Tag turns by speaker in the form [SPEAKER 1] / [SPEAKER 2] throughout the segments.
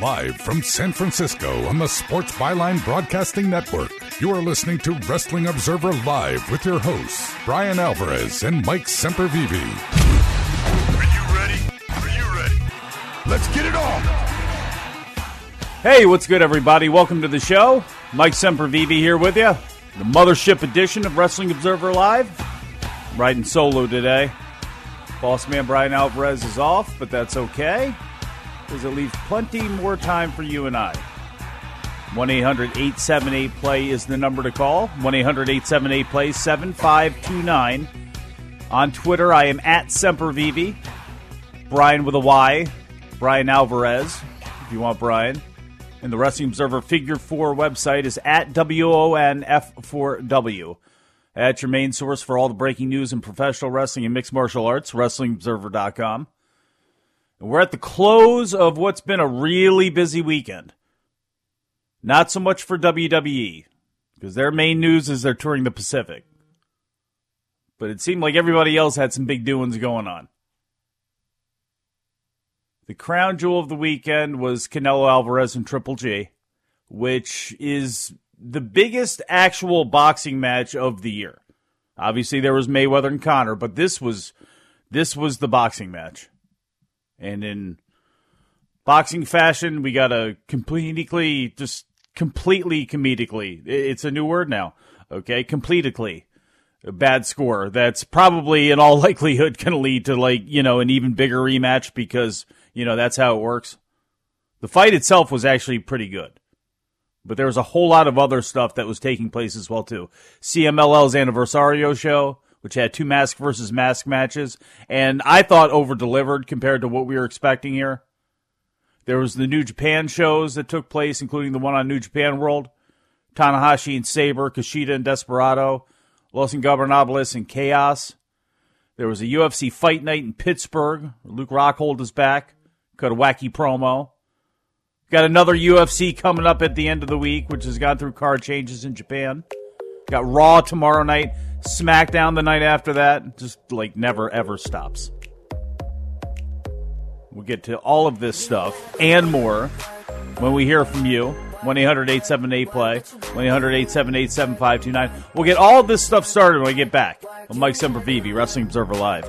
[SPEAKER 1] Live from San Francisco on the Sports Byline Broadcasting Network, you are listening to Wrestling Observer Live with your hosts, Bryan Alvarez and Mike Sempervive.
[SPEAKER 2] Are you ready? Are you ready?
[SPEAKER 1] Let's get it on!
[SPEAKER 3] Hey, what's good, everybody? Welcome to the show. Mike Sempervive here with you. The mothership edition of Wrestling Observer Live. I'm riding solo today. Boss man Bryan Alvarez is off, but that's okay because it leaves plenty more time for you and I. 1 800 878 play is the number to call. 1 800 878 play 7529. On Twitter, I am at Sempervive. Bryan with a Y. Bryan Alvarez, if you want Bryan. And the Wrestling Observer Figure 4 website is at WONF4W. At your main source for all the breaking news in professional wrestling and mixed martial arts, WrestlingObserver.com. And we're at the close of what's been a really busy weekend. Not so much for WWE, because their main news is they're touring the Pacific. But it seemed like everybody else had some big doings going on. The crown jewel of the weekend was Canelo Alvarez and Triple G, which is the biggest actual boxing match of the year. Obviously, there was Mayweather and Conor, but this was this was the boxing match. And in boxing fashion, we got a completely, just completely comedically. It's a new word now. Okay, completely a bad score. That's probably in all likelihood going to lead to like you know an even bigger rematch because you know that's how it works. The fight itself was actually pretty good. But there was a whole lot of other stuff that was taking place as well too. CMLL's Aniversario show, which had two mask versus mask matches, and I thought over delivered compared to what we were expecting here. There was the New Japan shows that took place, including the one on New Japan World, Tanahashi and Sabre, Kushida and Desperado, Los Ingobernables and Chaos. There was a UFC fight night in Pittsburgh. Luke Rockhold is back. Cut a wacky promo. Got another UFC coming up at the end of the week, which has gone through card changes in Japan. Got Raw tomorrow night. SmackDown the night after that. Just like never ever stops. We'll get to all of this stuff and more when we hear from you. 1 800 878 play. 1 800 878 7529. We'll get all this stuff started when we get back. I'm Mike Sempervive, Wrestling Observer Live.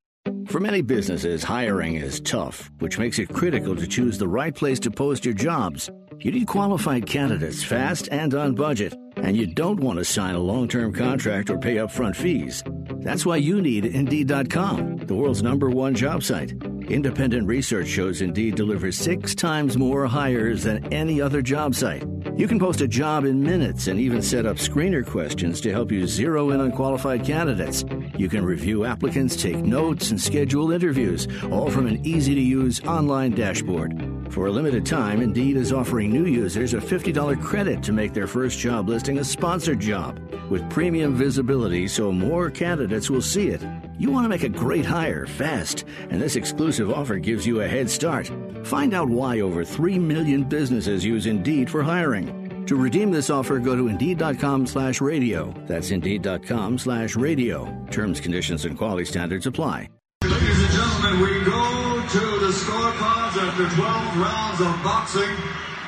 [SPEAKER 4] For many businesses, hiring is tough, which makes it critical to choose the right place to post your jobs. You need qualified candidates fast and on budget, and you don't want to sign a long term contract or pay upfront fees. That's why you need Indeed.com, the world's number one job site. Independent research shows Indeed delivers six times more hires than any other job site. You can post a job in minutes and even set up screener questions to help you zero in on qualified candidates. You can review applicants, take notes, and schedule interviews, all from an easy to use online dashboard. For a limited time, Indeed is offering new users a $50 credit to make their first job listing a sponsored job with premium visibility so more candidates will see it. You want to make a great hire fast, and this exclusive offer gives you a head start. Find out why over 3 million businesses use Indeed for hiring. To redeem this offer, go to Indeed.com slash radio. That's Indeed.com slash radio. Terms, conditions, and quality standards apply.
[SPEAKER 5] Ladies and gentlemen, we go to the scorecards after 12 rounds of boxing.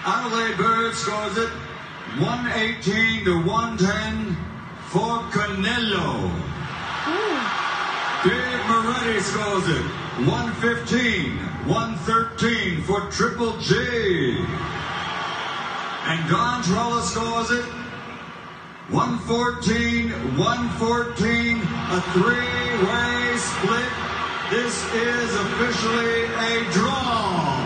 [SPEAKER 5] Adelaide Byrd scores it 118 to 110 for Canelo. Big Moretti scores it 115, 113 for Triple G. And Trella scores it 114, 114, a three-way split. This is officially a draw.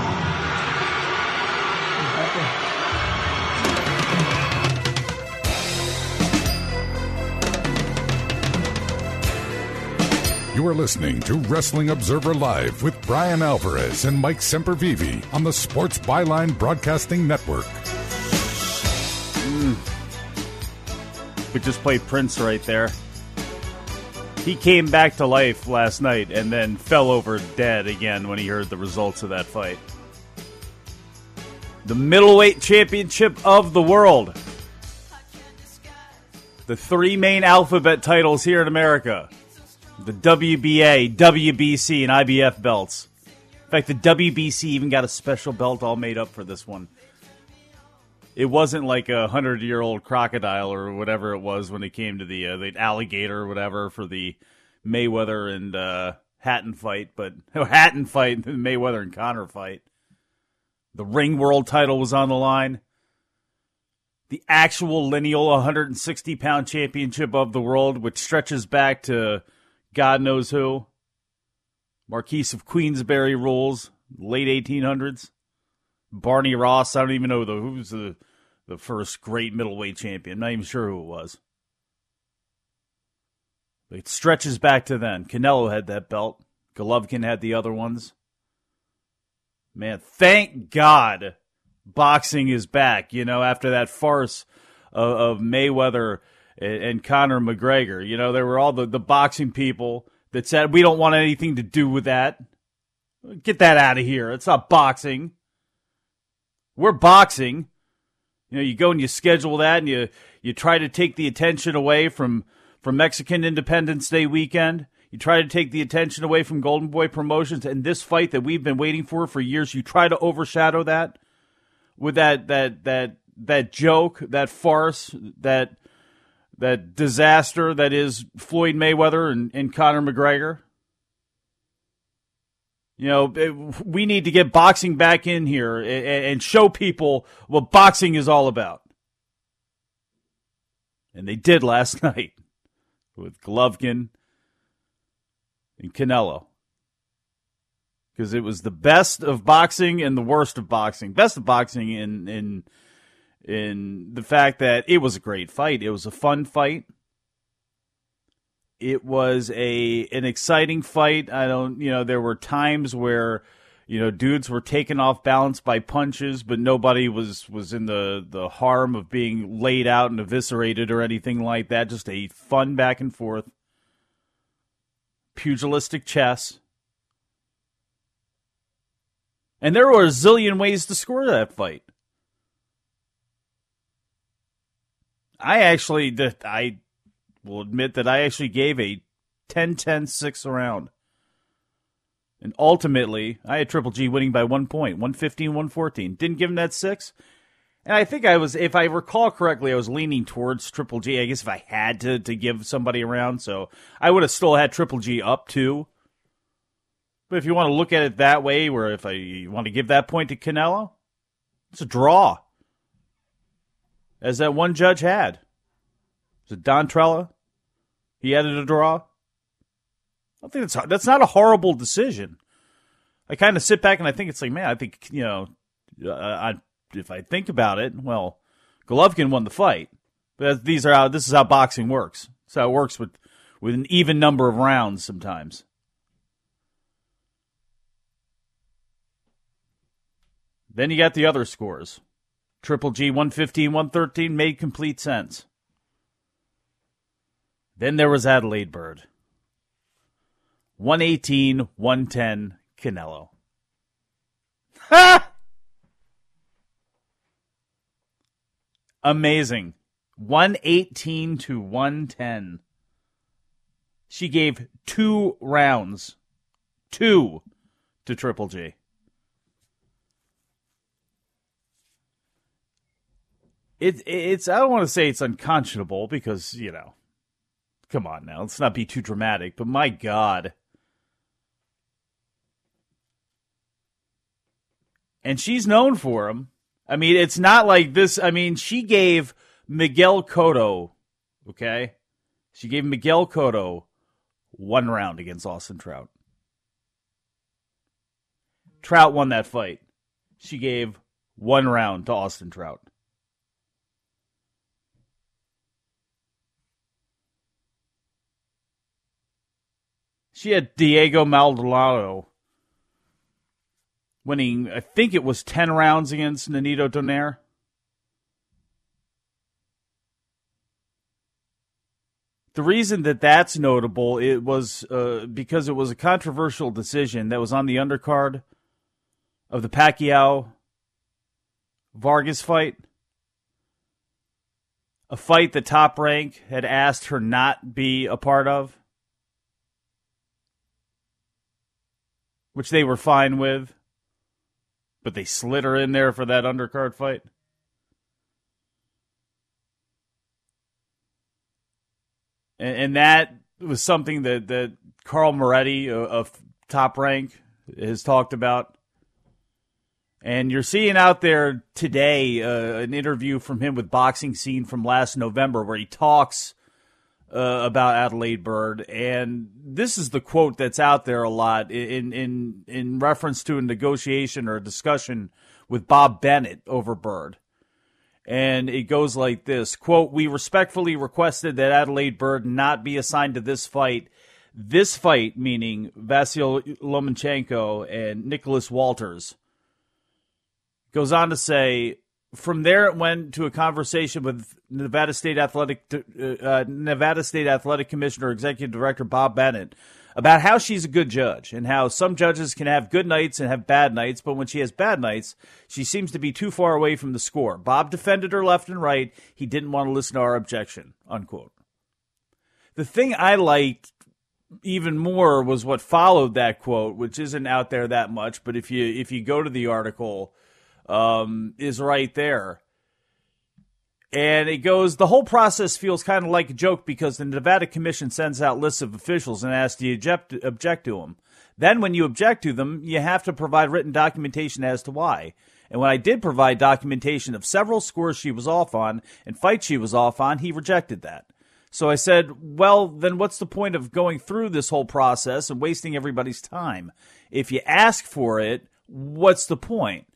[SPEAKER 6] You are listening to Wrestling Observer Live with Bryan Alvarez and Mike Sempervive on the Sports Byline Broadcasting Network.
[SPEAKER 3] Just play Prince right there. He came back to life last night and then fell over dead again when he heard the results of that fight. The middleweight championship of the world. The three main alphabet titles here in America the WBA, WBC, and IBF belts. In fact, the WBC even got a special belt all made up for this one. It wasn't like a hundred year old crocodile or whatever it was when it came to the uh, the alligator or whatever for the Mayweather and uh, Hatton fight, but oh, Hatton fight, the Mayweather and Conor fight. The ring world title was on the line. The actual lineal 160 pound championship of the world, which stretches back to God knows who. Marquess of Queensberry rules, late 1800s. Barney Ross, I don't even know the who's the the first great middleweight champion. I'm not even sure who it was. It stretches back to then. Canelo had that belt. Golovkin had the other ones. Man, thank God boxing is back, you know, after that farce of, of Mayweather and, and Conor McGregor. You know, there were all the, the boxing people that said, we don't want anything to do with that. Get that out of here. It's not boxing. We're boxing. You know, you go and you schedule that and you, you try to take the attention away from, from Mexican Independence Day weekend. You try to take the attention away from Golden Boy Promotions and this fight that we've been waiting for for years. You try to overshadow that with that that that that joke, that farce, that that disaster that is Floyd Mayweather and, and Conor McGregor. You know, it, we need to get boxing back in here and, and show people what boxing is all about. And they did last night with Golovkin and Canelo. Because it was the best of boxing and the worst of boxing. Best of boxing in in in the fact that it was a great fight. It was a fun fight. It was a an exciting fight. I don't, you know, there were times where, you know, dudes were taken off balance by punches, but nobody was was in the the harm of being laid out and eviscerated or anything like that. Just a fun back and forth, pugilistic chess. And there were a zillion ways to score that fight. I actually, I will admit that I actually gave a 10 10 6 round. And ultimately, I had Triple G winning by one point, 115 114. Didn't give him that six. And I think I was, if I recall correctly, I was leaning towards Triple G. I guess if I had to, to give somebody around. So I would have still had Triple G up too. But if you want to look at it that way, where if I want to give that point to Canelo, it's a draw. as that one judge had. Was it Don Trella? He added a draw. I think that's that's not a horrible decision. I kind of sit back and I think it's like, man, I think you know, uh, I, if I think about it, well, Golovkin won the fight. But these are how this is how boxing works. It's how it works with with an even number of rounds sometimes. Then you got the other scores. Triple G 115, 113 made complete sense. Then there was Adelaide Byrd. 118, 110, Canelo. Ha! Amazing. 118 to 110. She gave two rounds. Two to Triple G. It, it's, I don't want to say it's unconscionable because, you know, come on now, let's not be too dramatic, but my God. And she's known for him. I mean, it's not like this. I mean, she gave Miguel Cotto, okay? She gave Miguel Cotto one round against Austin Trout. Trout won that fight. She gave one round to Austin Trout. She had Diego Maldonado winning, I think it was 10 rounds against Nonito Donaire. The reason that that's notable it was uh, because it was a controversial decision that was on the undercard of the Pacquiao Vargas fight. A fight that Top Rank had asked her not be a part of. Which they were fine with, but they slid her in there for that undercard fight. And, and that was something that, that Carl Moretti of Top Rank has talked about. And you're seeing out there today uh, an interview from him with Boxing Scene from last November where he talks uh, about Adelaide Byrd, and this is the quote that's out there a lot in in in reference to a negotiation or a discussion with Bob Bennett over Byrd. And it goes like this quote, We respectfully requested that Adelaide Byrd not be assigned to this fight. This fight, meaning Vasyl Lomachenko and Nicholas Walters, goes on to say, from there, it went to a conversation with Nevada State Athletic uh, uh, Nevada State Athletic Commissioner Executive Director Bob Bennett about how she's a good judge and how some judges can have good nights and have bad nights, but when she has bad nights, she seems to be too far away from the score. Bob defended her left and right. He didn't want to listen to our objection. Unquote. The thing I liked even more was what followed that quote, which isn't out there that much, but if you if you go to the article um, is right there. And it goes, the whole process feels kind of like a joke because the Nevada Commission sends out lists of officials and asks you to object, object to them. Then, when you object to them, you have to provide written documentation as to why. And when I did provide documentation of several scores she was off on and fights she was off on, he rejected that. So I said, well, then what's the point of going through this whole process and wasting everybody's time? If you ask for it, what's the point?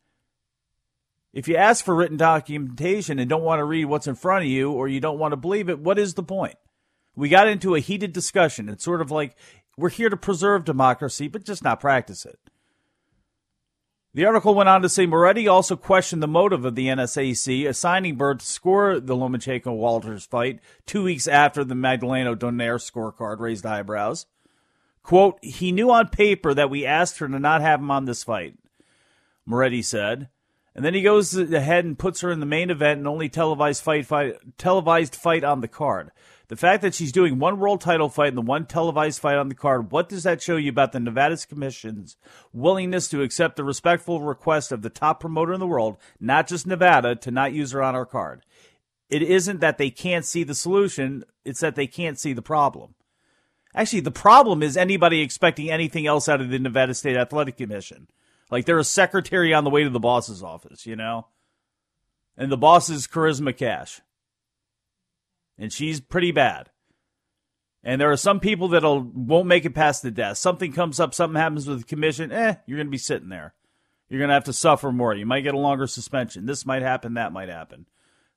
[SPEAKER 3] If you ask for written documentation and don't want to read what's in front of you or you don't want to believe it, what is the point? We got into a heated discussion. It's sort of like we're here to preserve democracy, but just not practice it. The article went on to say Moretti also questioned the motive of the NSAC assigning Byrd to score the Lomachenko Walters fight two weeks after the Magdaleno Donaire scorecard raised eyebrows. Quote, he knew on paper that we asked her to not have him on this fight, Moretti said. And then he goes ahead and puts her in the main event and only televised fight, fight televised fight on the card. The fact that she's doing one world title fight and the one televised fight on the card, what does that show you about the Nevada's commission's willingness to accept the respectful request of the top promoter in the world, not just Nevada, to not use her on our card? It isn't that they can't see the solution, it's that they can't see the problem. Actually, the problem is anybody expecting anything else out of the Nevada State Athletic Commission. Like they're a secretary on the way to the boss's office, you know? and the boss is Charisma Cash. And she's pretty bad. And there are some people that won't make it past the desk. Something comes up, something happens with the commission, eh, you're going to be sitting there. You're going to have to suffer more. You might get a longer suspension. This might happen, that might happen.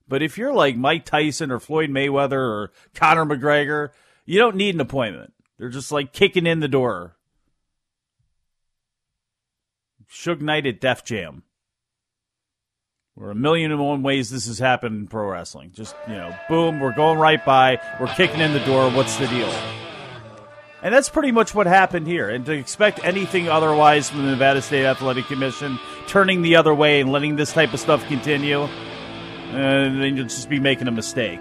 [SPEAKER 3] But if you're like Mike Tyson or Floyd Mayweather or Conor McGregor, you don't need an appointment. They're just like kicking in the door. Suge Knight at Def Jam. We're a million and one ways this has happened in pro wrestling. Just, you know, boom, we're going right by, we're kicking in the door, what's the deal? And that's pretty much what happened here. And to expect anything otherwise from the Nevada State Athletic Commission, turning the other way and letting this type of stuff continue, uh, then you'll just be making a mistake.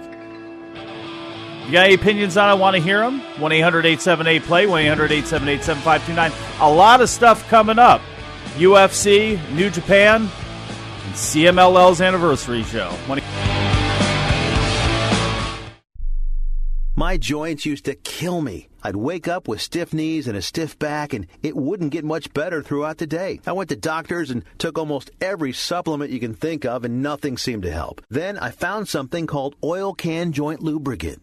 [SPEAKER 3] You got any opinions on it? Want to hear them? 1 800 878 play, 1 800 878 7529. A lot of stuff coming up. UFC, New Japan, and CMLL's anniversary show.
[SPEAKER 7] My joints used to kill me. I'd wake up with stiff knees and a stiff back, and it wouldn't get much better throughout the day. I went to doctors and took almost every supplement you can think of, and nothing seemed to help. Then I found something called Oil Can Joint Lubricant.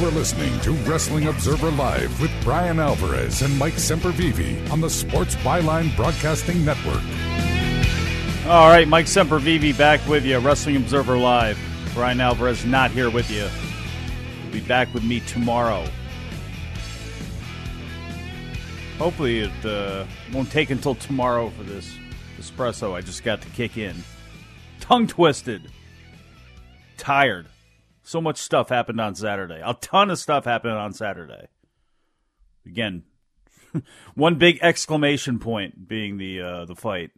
[SPEAKER 6] You are listening to Wrestling Observer Live with Bryan Alvarez and Mike Sempervive on the Sports Byline Broadcasting Network.
[SPEAKER 3] All right, Mike Sempervive back with you, Wrestling Observer Live. Bryan Alvarez not here with you. He'll be back with me tomorrow. Hopefully, it uh, won't take until tomorrow for this espresso I just got to kick in. Tongue twisted. Tired. So much stuff happened on Saturday. A ton of stuff happened on Saturday. Again, one big exclamation point being the uh, the fight.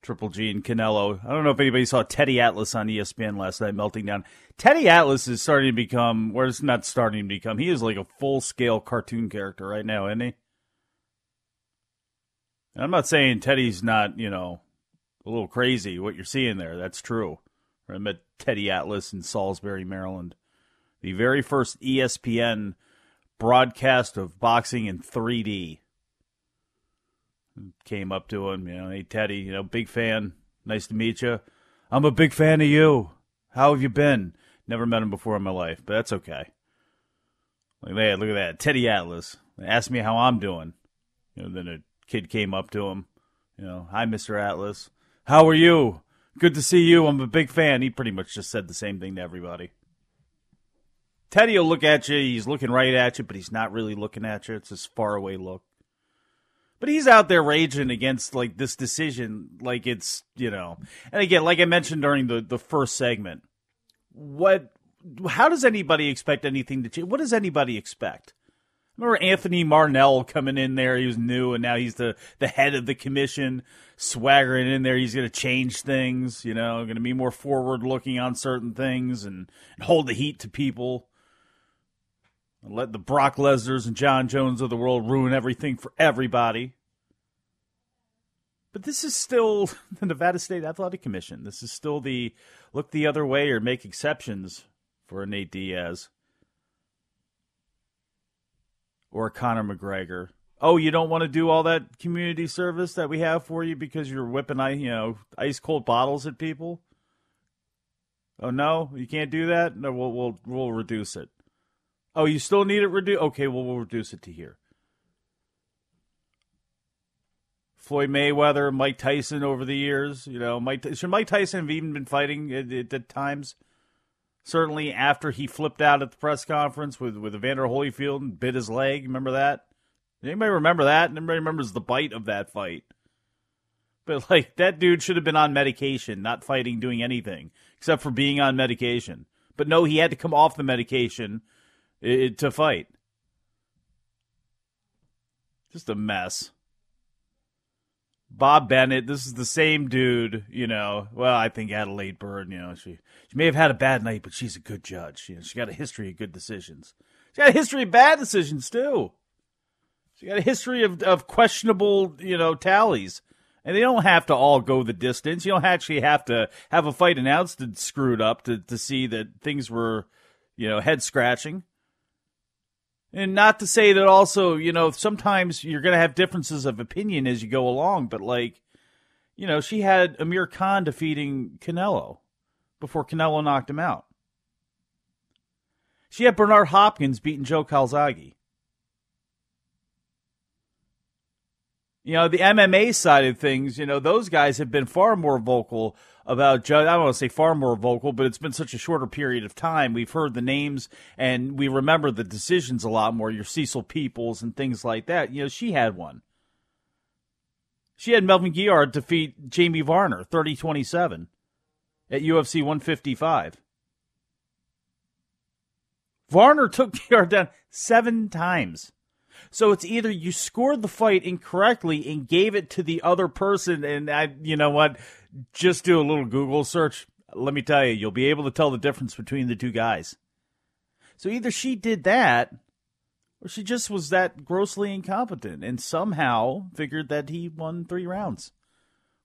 [SPEAKER 3] Triple G and Canelo. I don't know if anybody saw Teddy Atlas on ESPN last night melting down. Teddy Atlas is starting to become, or it's not starting to become, he is like a full scale cartoon character right now, isn't he? And I'm not saying Teddy's not, you know, a little crazy, what you're seeing there. That's true. I met Teddy Atlas in Salisbury, Maryland. The very first ESPN broadcast of boxing in 3D. Came up to him, you know, hey Teddy, you know, big fan. Nice to meet you. I'm a big fan of you. How have you been? Never met him before in my life, but that's okay. Look at that, look at that. Teddy Atlas. Asked me how I'm doing. You know, then a kid came up to him, you know, hi Mr. Atlas. How are you? Good to see you. I'm a big fan. He pretty much just said the same thing to everybody. Teddy will look at you. He's looking right at you, but he's not really looking at you. It's this far away look. But he's out there raging against like this decision, like it's you know. And again, like I mentioned during the the first segment, what? How does anybody expect anything to change? What does anybody expect? Remember Anthony Marnell coming in there? He was new, and now he's the the head of the commission, swaggering in there. He's going to change things, you know, going to be more forward looking on certain things and, and hold the heat to people. And let the Brock Lesnar's and Jon Jones of the world ruin everything for everybody. But this is still the Nevada State Athletic Commission. This is still the look the other way or make exceptions for Nate Diaz or Conor McGregor. Oh, you don't want to do all that community service that we have for you because you're whipping, you know, ice cold bottles at people. Oh no, you can't do that. No, we'll we'll we'll reduce it. Oh, you still need it reduced? Okay, well we'll reduce it to here. Floyd Mayweather, Mike Tyson over the years, you know, Mike should Mike Tyson have even been fighting at, at, at times? Certainly after he flipped out at the press conference with with Evander Holyfield and bit his leg. Remember that? Anybody remember that? Anybody remembers the bite of that fight? But like that dude should have been on medication, not fighting, doing anything except for being on medication. But no, he had to come off the medication to fight. Just a mess. Bob Bennett, this is the same dude, you know. Well, I think Adelaide Byrd, you know, she she may have had a bad night, but she's a good judge. You know, she got a history of good decisions. She got a history of bad decisions too. She got a history of of questionable, you know, tallies. And they don't have to all go the distance. You don't actually have to have a fight announced and screwed up to, to see that things were, you know, head scratching. And not to say that also, you know, sometimes you're going to have differences of opinion as you go along, but like, you know, she had Amir Khan defeating Canelo before Canelo knocked him out. She had Bernard Hopkins beating Joe Calzaghe. You know, the MMA side of things, you know, those guys have been far more vocal about judge. I don't want to say far more vocal, but it's been such a shorter period of time. We've heard the names and we remember the decisions a lot more. Your Cecil Peoples and things like that. You know, she had one. She had Melvin Guillard defeat Jamie Varner 30 27 at UFC 155. Varner took Guillard down seven times. So it's either you scored the fight incorrectly and gave it to the other person, and I, you know what, just do a little Google search. Let me tell you, you'll be able to tell the difference between the two guys. So either she did that, or she just was that grossly incompetent and somehow figured that he won three rounds.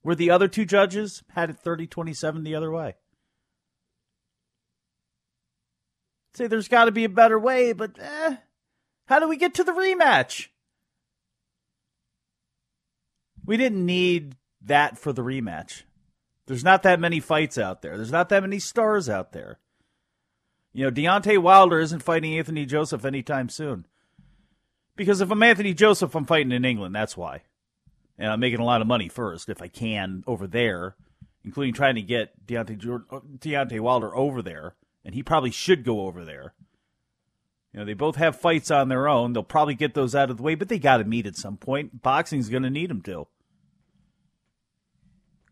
[SPEAKER 3] Where the other two judges had it 30 27 the other way. Say there's got to be a better way, but eh, how do we get to the rematch? We didn't need that for the rematch. There's not that many fights out there. There's not that many stars out there. You know, Deontay Wilder isn't fighting Anthony Joshua anytime soon. Because if I'm Anthony Joshua, I'm fighting in England. That's why. And I'm making a lot of money first, if I can, over there, including trying to get Deontay, uh, Deontay Wilder over there. And he probably should go over there. You know, they both have fights on their own. They'll probably get those out of the way, but they got to meet at some point. Boxing's going to need them to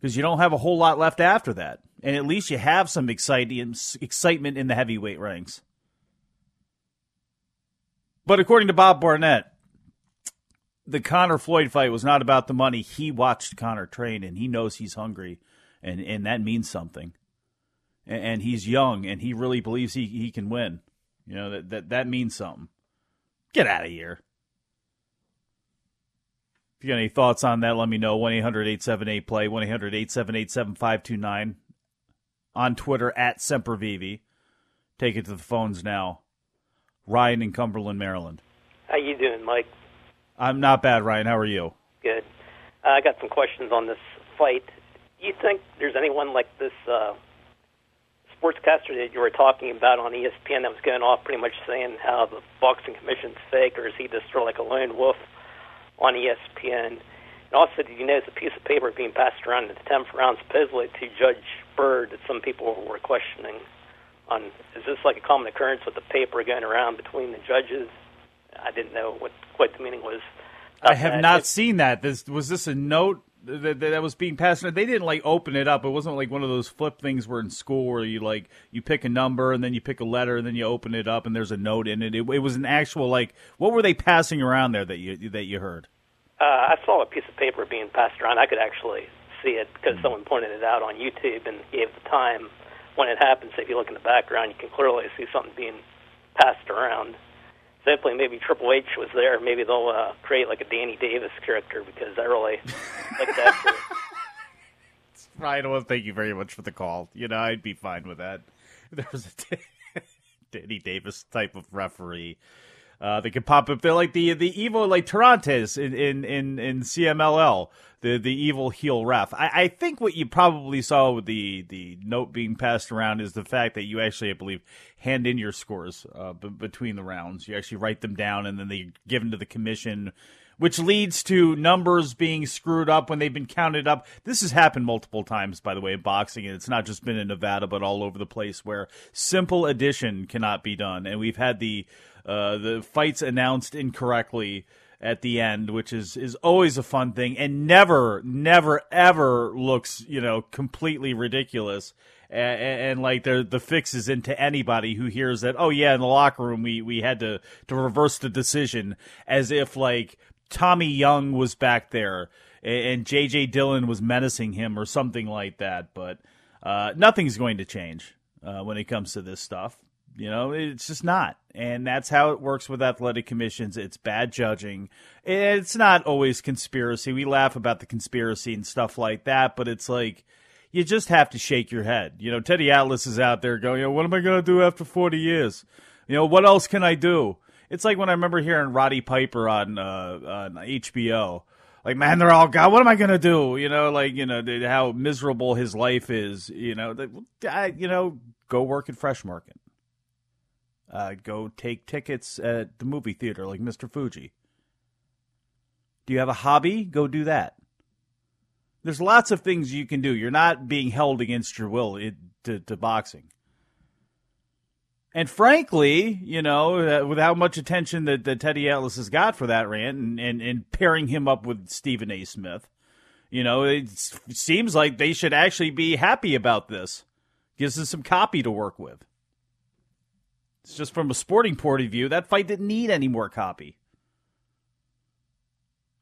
[SPEAKER 3] because you don't have a whole lot left after that. And at least you have some excitement in the heavyweight ranks. But according to Bob Barnett, the Conor Floyd fight was not about the money. He watched Conor train and he knows he's hungry, and and that means something. And, and he's young and he really believes he he can win. You know that that that means something. Get out of here. If you got any thoughts on that, let me know. 1 800 878 play, 1 800 878 7529. On Twitter at Sempervive. Take it to the phones now. Ryan in Cumberland, Maryland.
[SPEAKER 8] How you doing, Mike?
[SPEAKER 3] I'm not bad, Ryan. How are you?
[SPEAKER 8] Good. Uh, I got some questions on this fight. Do you think there's anyone like this uh, sportscaster that you were talking about on ESPN that was going off pretty much saying how the boxing commission's fake, or is he just sort of like a lone wolf on ESPN? And also, did you notice a piece of paper being passed around in the 10th round supposedly to Judge Byrd that some people were questioning? On is this like a common occurrence with the paper going around between the judges? I didn't know what quite the meaning was.
[SPEAKER 3] I have uh, not seen that. This was this a note that, that was being passed. They didn't like open it up. It wasn't like one of those flip things where in school where you like you pick a number and then you pick a letter and then you open it up and there's a note in it. It, it was an actual like what were they passing around there that you that you heard?
[SPEAKER 8] Uh, I saw a piece of paper being passed around. I could actually see it because someone pointed it out on YouTube and gave the time when it happened. So if you look in the background, you can clearly see something being passed around. Simply, maybe Triple H was there. Maybe they'll uh, create like a Danny Davis character because I really like that.
[SPEAKER 3] Ryan, well, thank you very much for the call. You know, I'd be fine with that. There was a Danny Davis type of referee. Uh, they could pop up. They're like the the evil like Tirantes in in in, in CMLL, the the evil heel ref. I, I think what you probably saw with the the note being passed around is the fact that you actually, I believe, hand in your scores uh, b- between the rounds. You actually write them down and then they give them to the commission. Which leads to numbers being screwed up when they've been counted up. This has happened multiple times, by the way, in boxing, and it's not just been in Nevada, but all over the place, where simple addition cannot be done. And we've had the uh, the fights announced incorrectly at the end, which is is always a fun thing, and never, never, ever looks you know completely ridiculous. And, and like the the fix is into anybody who hears that. Oh yeah, in the locker room we we had to to reverse the decision as if like Tommy Young was back there and J.J. Dillon was menacing him or something like that. But uh, nothing's going to change uh, when it comes to this stuff. You know, it's just not. And that's how it works with athletic commissions. It's bad judging. It's not always conspiracy. We laugh about the conspiracy and stuff like that, but it's like you just have to shake your head. You know, Teddy Atlas is out there going, you know, what am I going to do after 40 years? You know, what else can I do? It's like when I remember hearing Roddy Piper on uh, on HBO. Like, man, they're all God. What am I gonna do? You know, like you know how miserable his life is. You know, I, you know, go work at Fresh Market. Uh, go take tickets at the movie theater, like Mr. Fuji. Do you have a hobby? Go do that. There's lots of things you can do. You're not being held against your will to, to boxing. And frankly, you know, uh, with how much attention that, that Teddy Atlas has got for that rant and, and, and pairing him up with Stephen A. Smith, you know, it seems like they should actually be happy about this. Gives us some copy to work with. It's just from a sporting point of view, that fight didn't need any more copy.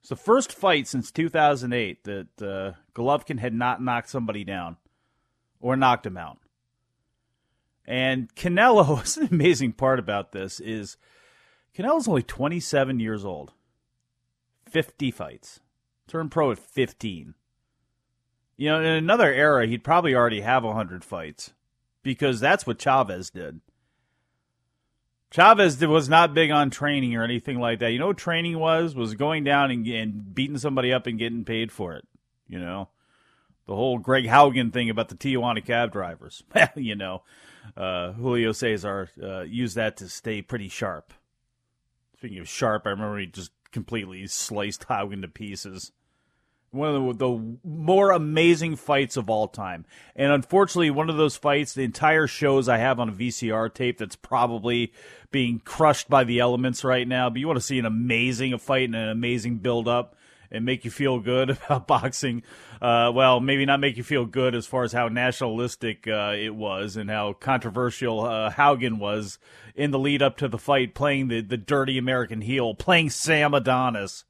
[SPEAKER 3] It's the first fight since 2008 that uh, Golovkin had not knocked somebody down or knocked him out. And Canelo, what's an amazing part about this is Canelo's only 27 years old, 50 fights, turned pro at 15. You know, in another era, he'd probably already have 100 fights because that's what Chavez did. Chavez was not big on training or anything like that. You know what training was? Was going down and, and beating somebody up and getting paid for it. You know, the whole Greg Haugen thing about the Tijuana cab drivers. you know, uh, Julio Cesar uh, used that to stay pretty sharp. Speaking of sharp, I remember he just completely sliced Haugen to pieces. One of the, the more amazing fights of all time. And unfortunately, one of those fights, the entire shows I have on a VCR tape that's probably being crushed by the elements right now. But you want to see an amazing fight and an amazing build up and make you feel good about boxing. Uh, well, maybe not make you feel good as far as how nationalistic uh, it was and how controversial uh, Haugen was in the lead up to the fight, playing the, the dirty American heel, playing Sam Adonis.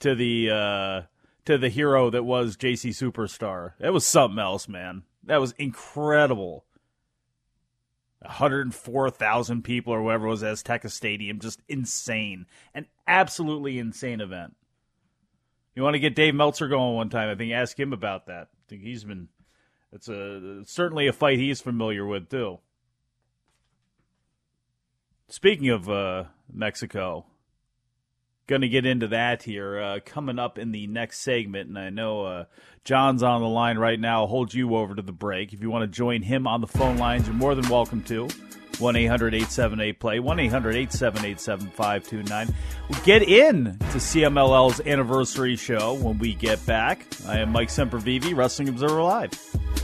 [SPEAKER 3] to the uh, to the hero that was JC Superstar. That was something else, man. That was incredible. 104,000 people or whatever it was at Azteca Stadium. Just insane. An absolutely insane event. You want to get Dave Meltzer going one time? I think ask him about that. I think he's been. It's a certainly a fight he's familiar with too. Speaking of uh, Mexico, going to get into that here uh, coming up in the next segment. And I know uh, John's on the line right now. I'll hold you over to the break. If you want to join him on the phone lines, you're more than welcome to. 1 800 878 play, 1 800 878 7529. We'll get in to CMLL's anniversary show when we get back. I am Mike Sempervive, Wrestling Observer Live.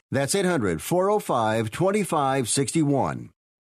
[SPEAKER 9] That's 800 405 2561.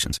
[SPEAKER 10] applications.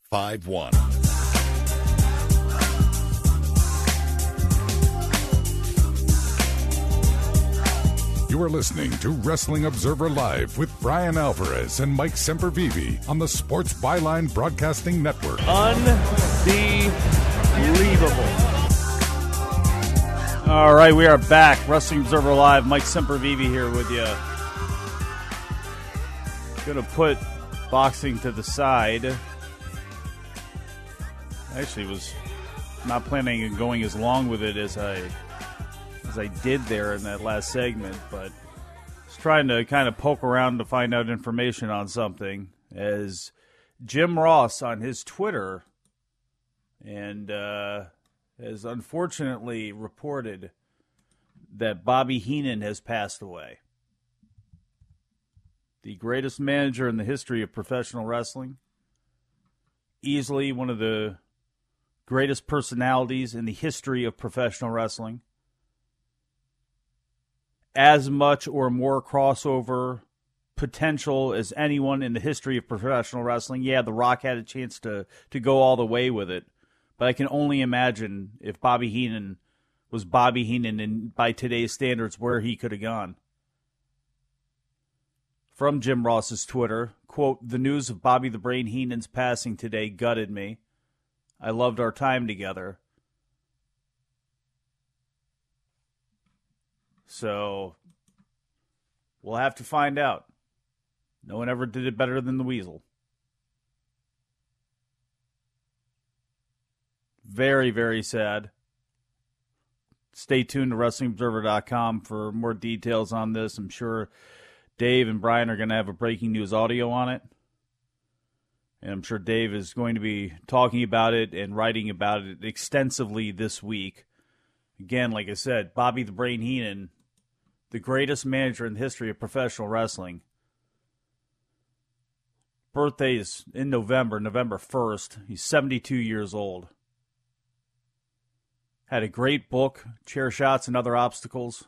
[SPEAKER 6] You are listening to Wrestling Observer Live with Bryan Alvarez and Mike Sempervive on the Sports Byline Broadcasting Network.
[SPEAKER 3] Unbelievable. All right, we are back. Wrestling Observer Live. Mike Sempervive here with you. Going to put boxing to the side. Actually, was not planning on going as long with it as I as I did there in that last segment, but was trying to kind of poke around to find out information on something. As Jim Ross on his Twitter and uh, has unfortunately reported that Bobby Heenan has passed away. The greatest manager in the history of professional wrestling. Easily one of the greatest personalities in the history of professional wrestling. As much or more crossover potential as anyone in the history of professional wrestling. Yeah, The Rock had a chance to to go all the way with it, but I can only imagine if Bobby Heenan was Bobby Heenan and by today's standards where he could have gone. From Jim Ross's Twitter, quote, "The news of Bobby the Brain Heenan's passing today gutted me. I loved our time together." So we'll have to find out. No one ever did it better than the Weasel. Very, very sad. Stay tuned to WrestlingObserver.com for more details on this. I'm sure Dave and Bryan are going to have a breaking news audio on it. And I'm sure Dave is going to be talking about it and writing about it extensively this week. Again, like I said, Bobby the Brain Heenan, the greatest manager in the history of professional wrestling birthday is in November, November 1st. He's 72 years old. Had a great book, Chair Shots and Other Obstacles.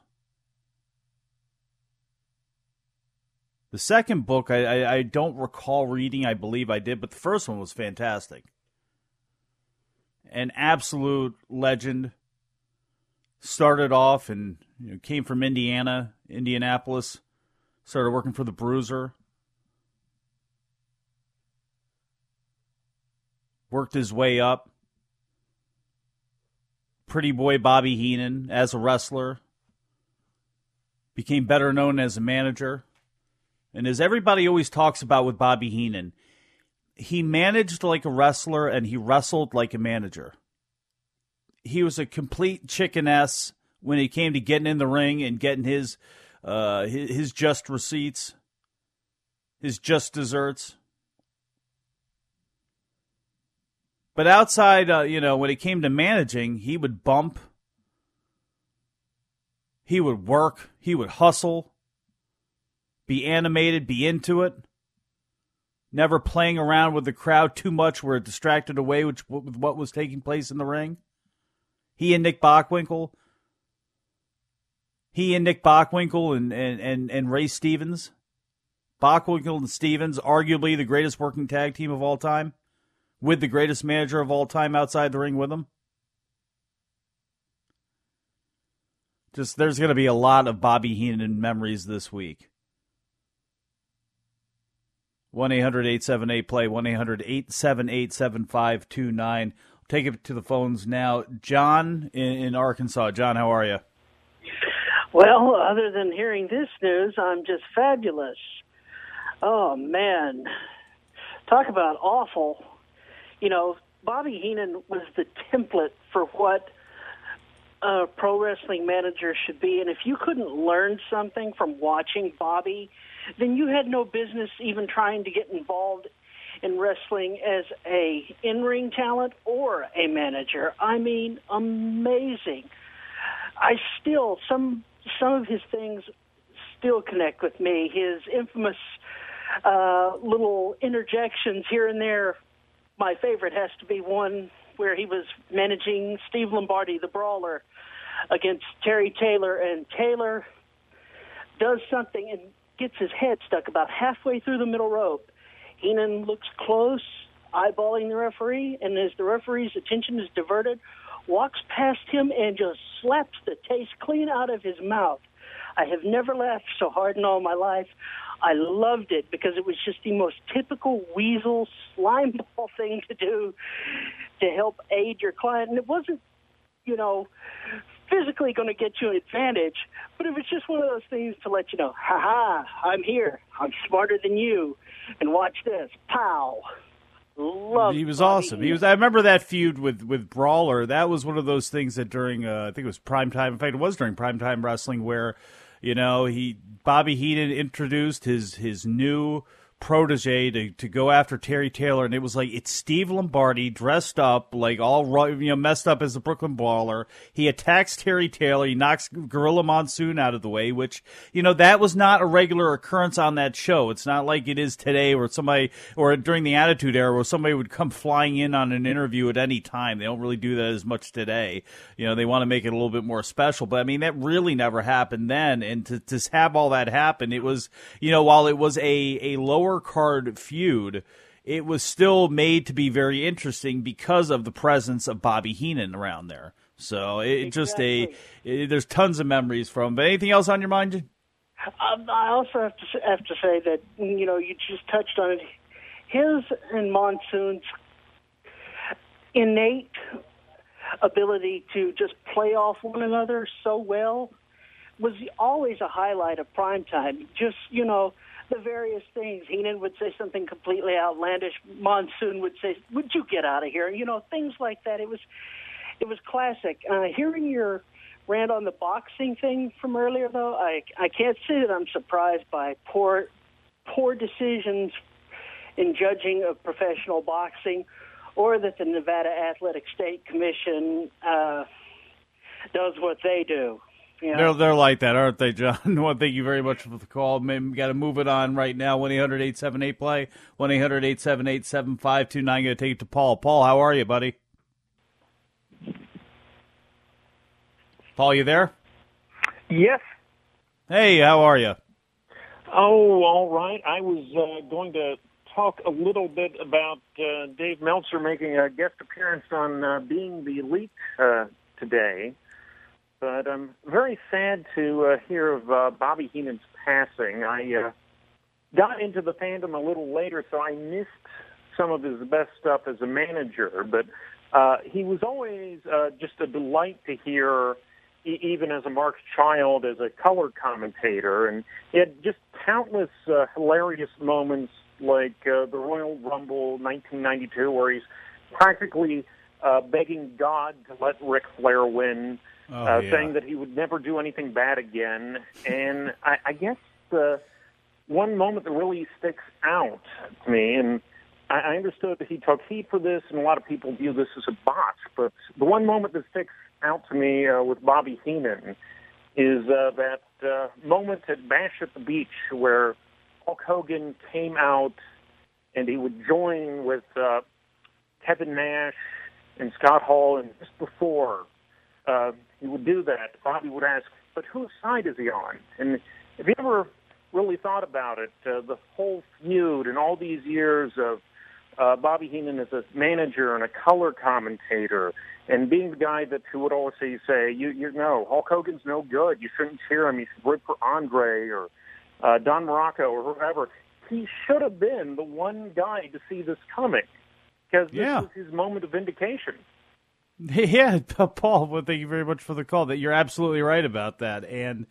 [SPEAKER 3] The second book, I, I, I, don't recall reading. I believe I did, but the first one was fantastic. An absolute legend. Started off and you know, came from Indiana, Indianapolis. Started working for the Bruiser. worked his way up. Pretty boy Bobby Heenan as a wrestler. Became better known as a manager. And as everybody always talks about with Bobby Heenan, he managed like a wrestler and he wrestled like a manager. He was a complete chicken ass when it came to getting in the ring and getting his uh, his, just receipts, his just desserts. But outside, uh, you know, when it came to managing, he would bump, he would work, he would hustle, be animated, be into it. Never playing around with the crowd too much where it distracted away with what was taking place in the ring. He and Nick Bockwinkel, he and Nick Bockwinkel and, and, and, and Ray Stevens. Bockwinkel and Stevens, arguably the greatest working tag team of all time with the greatest manager of all time outside the ring with him? Just there's going to be a lot of Bobby Heenan memories this week. 1 800 878 play, 1 800 878 7529. Take it to the phones now. John in, in Arkansas. John, how are you?
[SPEAKER 11] Well, other than hearing this news, I'm just fabulous. Oh, man. Talk about awful you know, Bobby Heenan was the template for what a pro wrestling manager should be. And if you couldn't learn something from watching Bobby, then you had no business even trying to get involved in wrestling as a in-ring talent or a manager. I mean, amazing. I still some some of his things still connect with me. His infamous uh, little interjections here and there my favorite has to be one where he was managing Steve Lombardi, the brawler, against Terry Taylor, and Taylor does something and gets his head stuck about halfway through the middle rope. Heenan looks close, eyeballing the referee, and as the referee's attention is diverted, walks past him and just slaps the taste clean out of his mouth. I have never laughed so hard in all my life. I loved it because it was just the most typical weasel slimeball thing to do to help aid your client. And it wasn't, you know, physically going to get you an advantage, but if it's just one of those things to let you know, ha ha, I'm here. I'm smarter than you. And watch this. Pow. Love
[SPEAKER 3] he was awesome. He was. I remember that feud with with Brawler. That was one of those things that during uh, I think it was prime time. In fact, it was during prime time wrestling where you know, he Bobby Heenan introduced his his new protege to, to go after Terry Taylor, and it was like it's Steve Lombardi dressed up like all you know messed up as a Brooklyn Brawler. He attacks Terry Taylor. He knocks Gorilla Monsoon out of the way, which you know that was not a regular occurrence on that show. It's not like it is today, where somebody or during the Attitude Era, where somebody would come flying in on an interview at any time. They don't really do that as much today. You know, they want to make it a little bit more special, but I mean that really never happened then. And to to have all that happen, it was you know while it was a a lower card feud, it was still made to be very interesting because of the presence of Bobby Heenan around there. So it just a it, there's tons of memories from. But anything else on your mind?
[SPEAKER 11] Um, I also have to have to say that you know you just touched on it. His and Monsoon's innate ability to just play off one another so well was always a highlight of primetime. Just you know the various things. Heenan would say something completely outlandish. Monsoon would say, "Would you get out of here?" You know things like that. It was it was classic. Uh, hearing your rant on the boxing thing from earlier, though, I I can't say that I'm surprised by poor poor decisions in judging of professional boxing, or that the Nevada Athletic State Commission uh, does what they do. Know?
[SPEAKER 3] They're they're like that, aren't they, John? well, thank you very much for the call. We've got to move it on right now. One 878 play. One 878 7529 Going to take it to Paul. Paul, how are you, buddy? Paul, you there?
[SPEAKER 12] Yes.
[SPEAKER 3] Hey, how are you?
[SPEAKER 12] Oh, all right. I was uh, going to talk a little bit about uh, Dave Meltzer making a guest appearance on uh, Being the Elite uh, today, but I'm very sad to uh, hear of uh, Bobby Heenan's passing. I uh, got into the fandom a little later, so I missed some of his best stuff as a manager, but uh, he was always uh, just a delight to hear e- even as a Mark's child, as a color commentator, and he had just countless uh, hilarious moments like uh, the Royal Rumble 1992, where he's practically uh, begging God to let Ric Flair win,
[SPEAKER 3] Oh,
[SPEAKER 12] uh,
[SPEAKER 3] yeah.
[SPEAKER 12] saying that he would never do anything bad again. And I, I guess the one moment that really sticks out to me, and I, I understood that he took heat for this, and a lot of people view this as a botch, but the one moment that sticks out to me uh, with Bobby Heenan is uh, that uh, moment at Bash at the Beach where Hulk Hogan came out and he would join with uh, Kevin Nash and Scott Hall, and just before uh, he would do that, Bobby would ask, "But whose side is he on?" And if you ever really thought about it, uh, the whole feud and all these years of uh, Bobby Heenan as a manager and a color commentator, and being the guy that who would always say, say you you know Hulk Hogan's no good. You shouldn't cheer him. You should root for Andre or uh, Don Muraco or whoever. He should have been the one guy to see this coming because this
[SPEAKER 3] Yeah.
[SPEAKER 12] was his moment of vindication.
[SPEAKER 3] Yeah, Paul. Well, thank you very much for the call. That you're absolutely right about that. And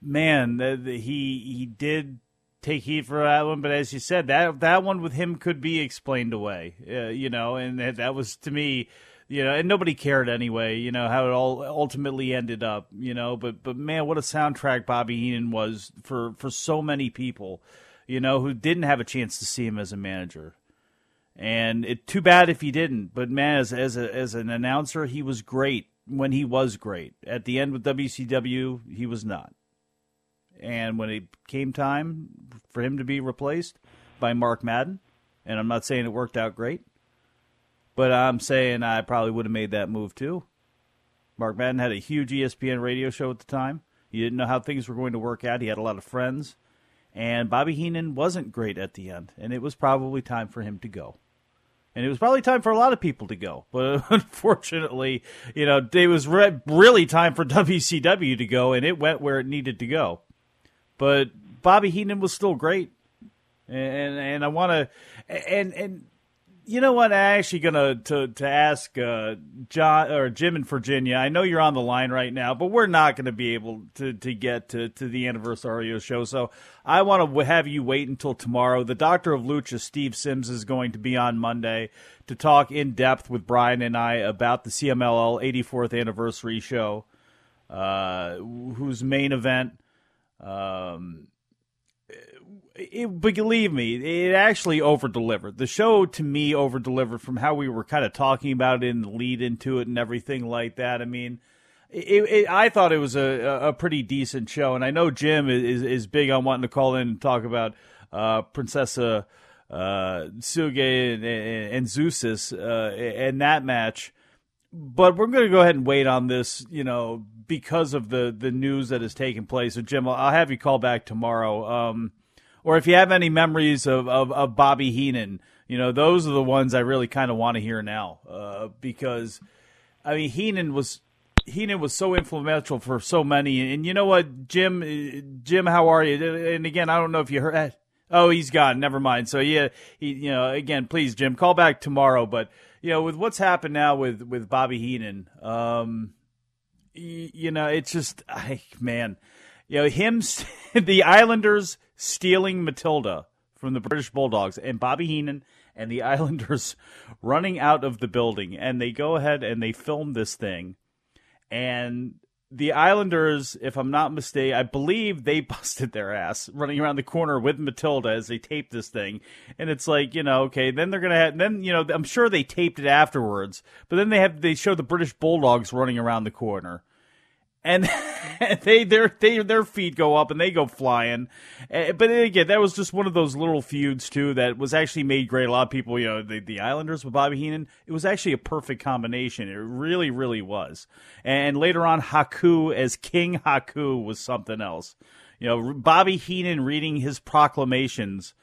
[SPEAKER 3] man, the, the, he he did take heat for that one, but as you said, that that one with him could be explained away. Uh, you know, and that, that was to me. You know, and nobody cared anyway. You know how it all ultimately ended up. You know, but but man, what a soundtrack Bobby Heenan was for for so many people. You know, who didn't have a chance to see him as a manager. And it too bad if he didn't. But man, as as a, as an announcer, he was great when he was great. At the end with WCW, he was not. And when it came time for him to be replaced by Mark Madden, and I'm not saying it worked out great, but I'm saying I probably would have made that move too. Mark Madden had a huge ESPN radio show at the time. He didn't know how things were going to work out. He had a lot of friends. And Bobby Heenan wasn't great at the end, and it was probably time for him to go. And it was probably time for a lot of people to go. But unfortunately, you know, it was re- really time for WCW to go, and it went where it needed to go. But Bobby Heenan was still great. And and I want to and and you know what? I'm actually gonna to to ask uh, John or Jim in Virginia. I know you're on the line right now, but we're not going to be able to to get to to the Aniversario show. So I want to have you wait until tomorrow. The Doctor of Lucha, Steve Sims, is going to be on Monday to talk in depth with Bryan and I about the CMLL 84th anniversary show, uh, whose main event. Um, it, believe me, it actually over delivered. The show to me over delivered from how we were kind of talking about it and the lead into it and everything like that. I mean, it, it, I thought it was a, a pretty decent show, and I know Jim is is big on wanting to call in and talk about uh, Princesa uh, Suge and, and, and Zeuxis uh, and that match. But we're going to go ahead and wait on this, you know, because of the the news that has taken place. So, Jim, I'll have you call back tomorrow. Um, or if you have any memories of, of, of, Bobby Heenan, you know, those are the ones I really kind of want to hear now. Uh, because, I mean, Heenan was Heenan was so influential for so many. And you know what, Jim, Jim, how are you? And again, I don't know if you heard. Oh, he's gone. Never mind. So yeah, he, you know, again, please, Jim, call back tomorrow. But you know, with what's happened now with with Bobby Heenan, um, you, you know, it's just, I, man, you know, him, the Islanders stealing Matilda from the British Bulldogs, and Bobby Heenan and the Islanders running out of the building, and they go ahead and they film this thing. And the Islanders, if I'm not mistaken, I believe they busted their ass running around the corner with Matilda as they taped this thing. And it's like, you know, okay, then they're gonna have then, you know, I'm sure they taped it afterwards, but then they have they show the British Bulldogs running around the corner and they their they their feet go up and they go flying. Eh, but again, that was just one of those little feuds too that was actually made great. A lot of people, you know, the, the Islanders with Bobby Heenan, it was actually a perfect combination. It really, really was. And later on, Haku as King Haku was something else. You know, Bobby Heenan reading his proclamations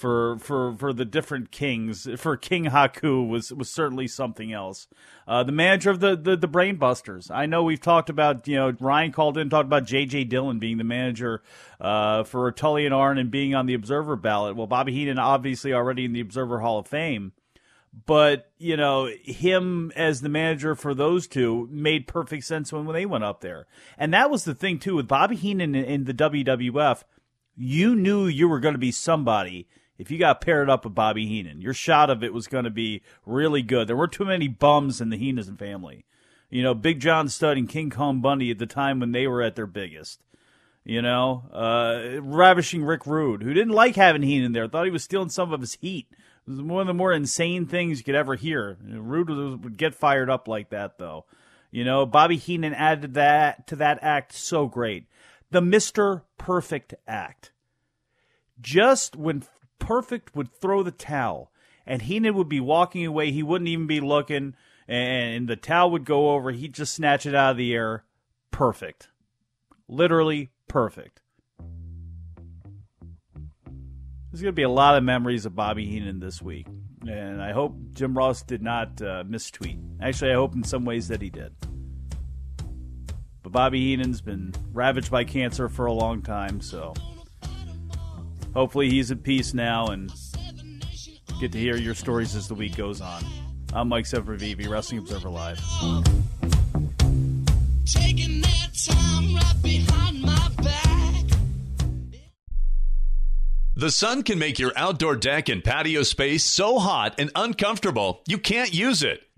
[SPEAKER 3] for for for the different kings. For King Haku was was certainly something else. Uh, the manager of the, the the Brainbusters. I know we've talked about you know Ryan called in talked about J.J. Dillon being the manager uh, for Tully and Arn and being on the Observer ballot. Well, Bobby Heenan obviously already in the Observer Hall of Fame. But you know him as the manager for those two made perfect sense when, when they went up there, and that was the thing too with Bobby Heenan in, in the WWF. You knew you were going to be somebody if you got paired up with Bobby Heenan, your shot of it was going to be really good. There weren't too many bums in the Heenan family. You know, Big John Studd and King Kong Bundy at the time when they were at their biggest. You know, uh, ravishing Rick Rude, who didn't like having Heenan there, thought he was stealing some of his heat. It was one of the more insane things you could ever hear. Rude would get fired up like that, though. You know, Bobby Heenan added that to that act so great. The Mister Perfect act. Just when Perfect would throw the towel, and Heenan would be walking away. He wouldn't even be looking, and the towel would go over. He'd just snatch it out of the air. Perfect. Literally perfect. There's going to be a lot of memories of Bobby Heenan this week. And I hope Jim Ross did not uh, mistweet. Actually, I hope in some ways that he did. But Bobby Heenan's been ravaged by cancer for a long time, so hopefully he's at peace now and get to hear your stories as the week goes on. I'm Mike Sempervive, Wrestling Observer Live.
[SPEAKER 13] The sun can make your outdoor deck and patio space so hot and uncomfortable you can't use it.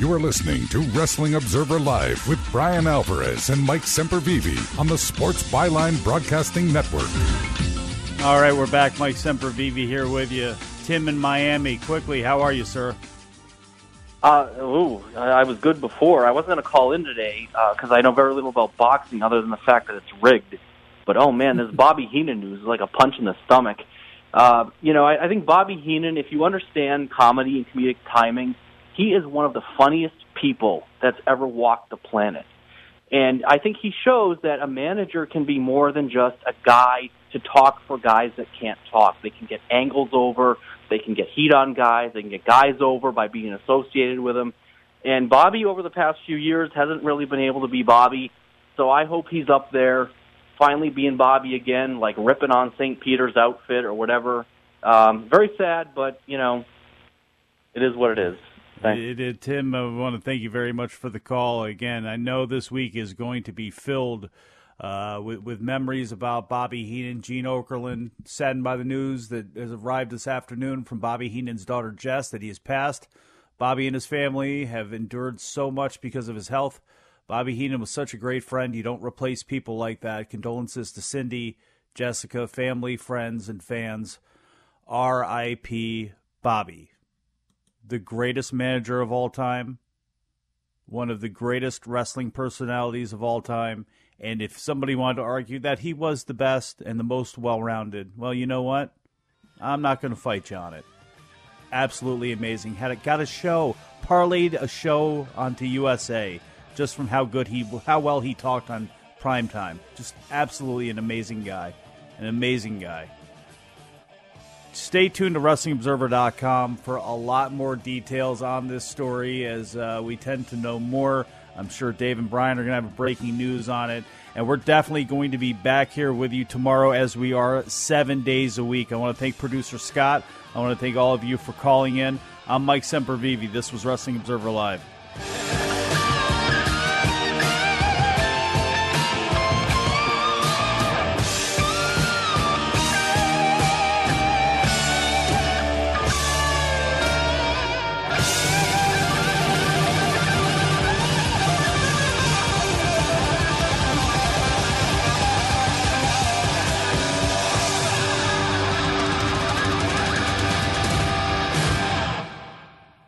[SPEAKER 6] You are listening to Wrestling Observer Live with Bryan Alvarez and Mike Sempervive on the Sports Byline Broadcasting Network.
[SPEAKER 3] All right, we're back. Mike Sempervive here with you. Tim in Miami. Quickly, how are you, sir?
[SPEAKER 14] Uh, ooh, I was good before. I wasn't going to call in today because uh, I know very little about boxing other than the fact that it's rigged. But oh man, this Bobby Heenan news is like a punch in the stomach. Uh, you know, I, I think Bobby Heenan, if you understand comedy and comedic timing, he is one of the funniest people that's ever walked the planet. And I think he shows that a manager can be more than just a guy to talk for guys that can't talk. They can get angles over, they can get heat on guys, they can get guys over by being associated with them. And Bobby, over the past few years, hasn't really been able to be Bobby. So I hope he's up there, finally being Bobby again, like ripping on St. Peter's outfit or whatever. Um, very sad, but, you know, it is what it is.
[SPEAKER 3] It, it, Tim, I want to thank you very much for the call. Again, I know this week is going to be filled uh, with, with memories about Bobby Heenan, Gene Okerlund, saddened by the news that has arrived this afternoon from Bobby Heenan's daughter Jess that he has passed. Bobby and his family have endured so much because of his health. Bobby Heenan was such a great friend. You don't replace people like that. Condolences to Cindy, Jessica, family, friends, and fans. R.I.P. Bobby the greatest manager of all time, one of the greatest wrestling personalities of all time. And if somebody wanted to argue that he was the best and the most well rounded, well, you know what? I'm not going to fight you on it. Absolutely amazing. Had it got a show, parlayed a show onto USA just from how good he, how well he talked on prime time. Just absolutely an amazing guy, an amazing guy stay tuned to WrestlingObserver.com for a lot more details on this story as uh, we tend to know more. I'm sure Dave and Bryan are going to have breaking news on it. And we're definitely going to be back here with you tomorrow as we are seven days a week. I want to thank producer Scott. I want to thank all of you for calling in. I'm Mike Sempervive. This was Wrestling Observer Live.